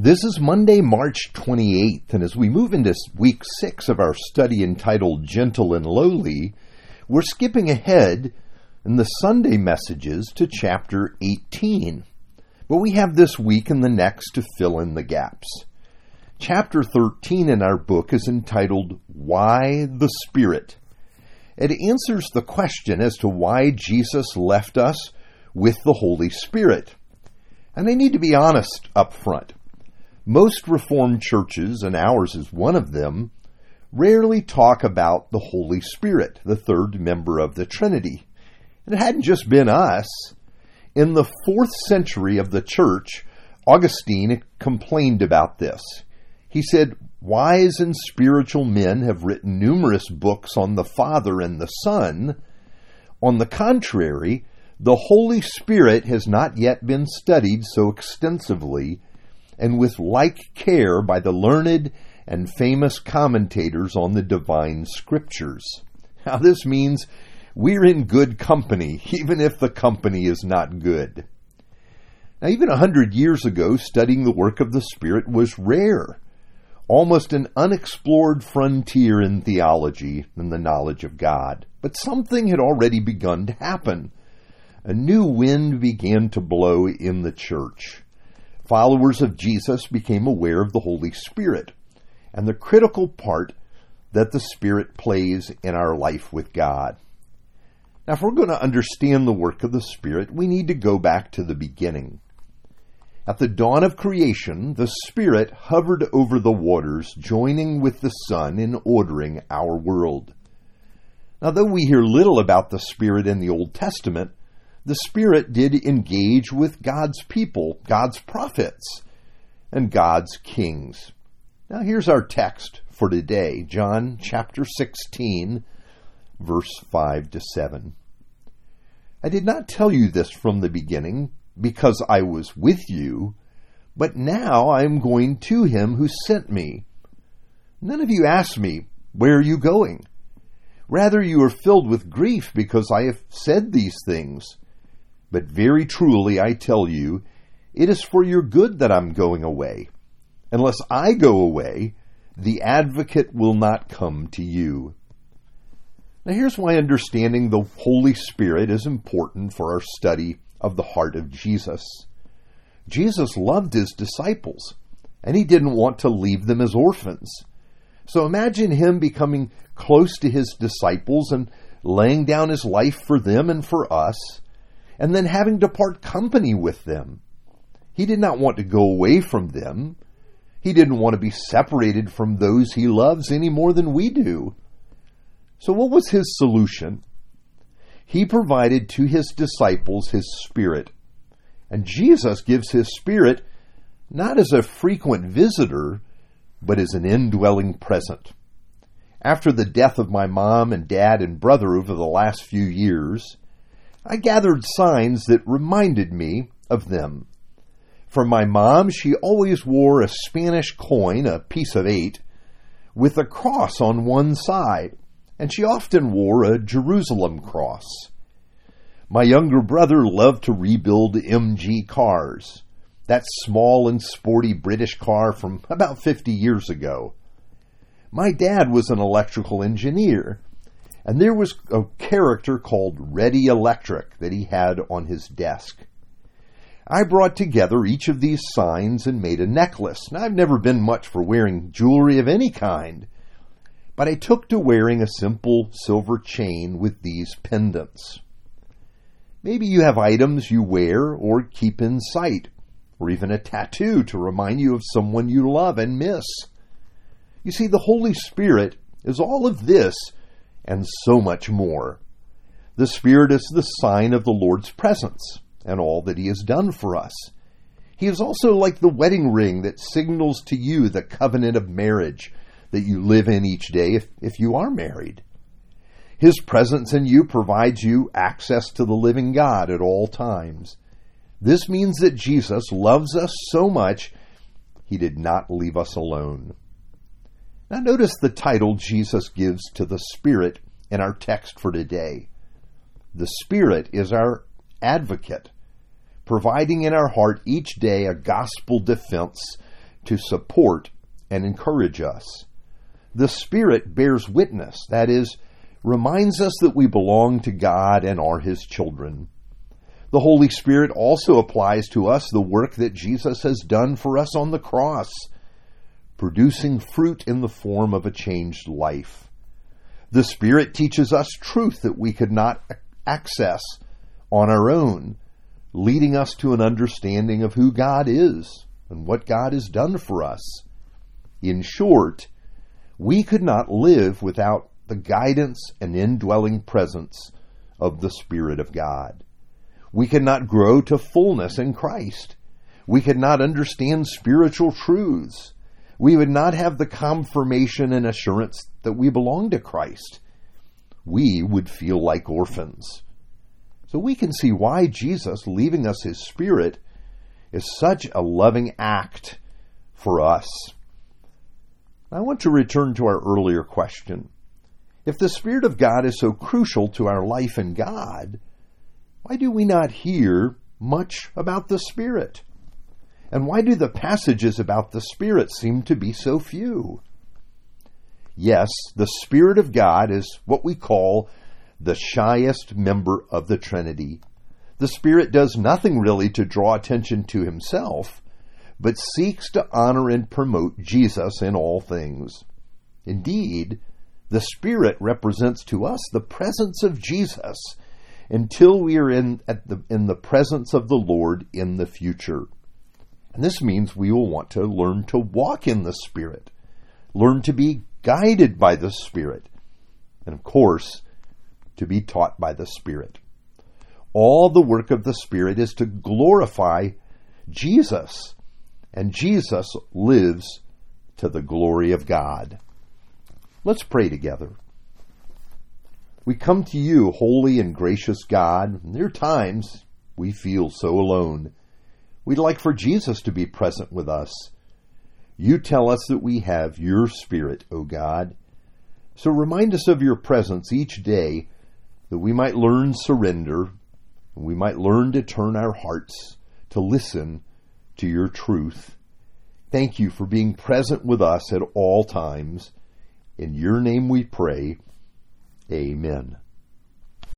This is Monday, March 28th, and as we move into week six of our study entitled Gentle and Lowly, we're skipping ahead in the Sunday messages to chapter 18. But we have this week and the next to fill in the gaps. Chapter 13 in our book is entitled Why the Spirit. It answers the question as to why Jesus left us with the Holy Spirit. And I need to be honest up front. Most Reformed churches, and ours is one of them, rarely talk about the Holy Spirit, the third member of the Trinity. And it hadn't just been us. In the fourth century of the church, Augustine complained about this. He said, Wise and spiritual men have written numerous books on the Father and the Son. On the contrary, the Holy Spirit has not yet been studied so extensively and with like care by the learned and famous commentators on the divine scriptures. Now, this means we're in good company, even if the company is not good. Now, even a hundred years ago, studying the work of the Spirit was rare, almost an unexplored frontier in theology and the knowledge of God. But something had already begun to happen. A new wind began to blow in the church followers of Jesus became aware of the Holy Spirit and the critical part that the Spirit plays in our life with God. Now, if we're going to understand the work of the Spirit, we need to go back to the beginning. At the dawn of creation, the Spirit hovered over the waters, joining with the Son in ordering our world. Now, though we hear little about the Spirit in the Old Testament, the Spirit did engage with God's people, God's prophets, and God's kings. Now, here's our text for today John chapter 16, verse 5 to 7. I did not tell you this from the beginning because I was with you, but now I am going to him who sent me. None of you asked me, Where are you going? Rather, you are filled with grief because I have said these things. But very truly I tell you, it is for your good that I'm going away. Unless I go away, the advocate will not come to you. Now, here's why understanding the Holy Spirit is important for our study of the heart of Jesus. Jesus loved his disciples, and he didn't want to leave them as orphans. So imagine him becoming close to his disciples and laying down his life for them and for us and then having to part company with them. He did not want to go away from them. He didn't want to be separated from those he loves any more than we do. So, what was his solution? He provided to his disciples his Spirit. And Jesus gives his Spirit not as a frequent visitor, but as an indwelling present. After the death of my mom and dad and brother over the last few years, I gathered signs that reminded me of them. For my mom, she always wore a Spanish coin, a piece of eight, with a cross on one side, and she often wore a Jerusalem cross. My younger brother loved to rebuild MG cars, that small and sporty British car from about 50 years ago. My dad was an electrical engineer, and there was a character called Ready Electric that he had on his desk. I brought together each of these signs and made a necklace. Now, I've never been much for wearing jewelry of any kind, but I took to wearing a simple silver chain with these pendants. Maybe you have items you wear or keep in sight, or even a tattoo to remind you of someone you love and miss. You see, the Holy Spirit is all of this and so much more. The Spirit is the sign of the Lord's presence and all that He has done for us. He is also like the wedding ring that signals to you the covenant of marriage that you live in each day if, if you are married. His presence in you provides you access to the living God at all times. This means that Jesus loves us so much, he did not leave us alone. Now, notice the title Jesus gives to the Spirit in our text for today. The Spirit is our advocate, providing in our heart each day a gospel defense to support and encourage us. The Spirit bears witness, that is, reminds us that we belong to God and are His children. The Holy Spirit also applies to us the work that Jesus has done for us on the cross, producing fruit in the form of a changed life. The Spirit teaches us truth that we could not access on our own, leading us to an understanding of who God is and what God has done for us. In short, we could not live without the guidance and indwelling presence of the Spirit of God. We cannot grow to fullness in Christ. We cannot understand spiritual truths. We would not have the confirmation and assurance that we belong to Christ. We would feel like orphans. So we can see why Jesus, leaving us his Spirit, is such a loving act for us. I want to return to our earlier question. If the Spirit of God is so crucial to our life in God, why do we not hear much about the Spirit? And why do the passages about the Spirit seem to be so few? Yes, the Spirit of God is what we call the shyest member of the Trinity. The Spirit does nothing really to draw attention to himself, but seeks to honor and promote Jesus in all things. Indeed, the Spirit represents to us the presence of Jesus until we are in, the, in the presence of the Lord in the future. And this means we will want to learn to walk in the Spirit, learn to be guided by the Spirit, and of course, to be taught by the Spirit. All the work of the Spirit is to glorify Jesus, and Jesus lives to the glory of God. Let's pray together. We come to you, holy and gracious God. There are times we feel so alone. We'd like for Jesus to be present with us. You tell us that we have your Spirit, O God. So remind us of your presence each day that we might learn surrender, and we might learn to turn our hearts to listen to your truth. Thank you for being present with us at all times. In your name we pray. Amen.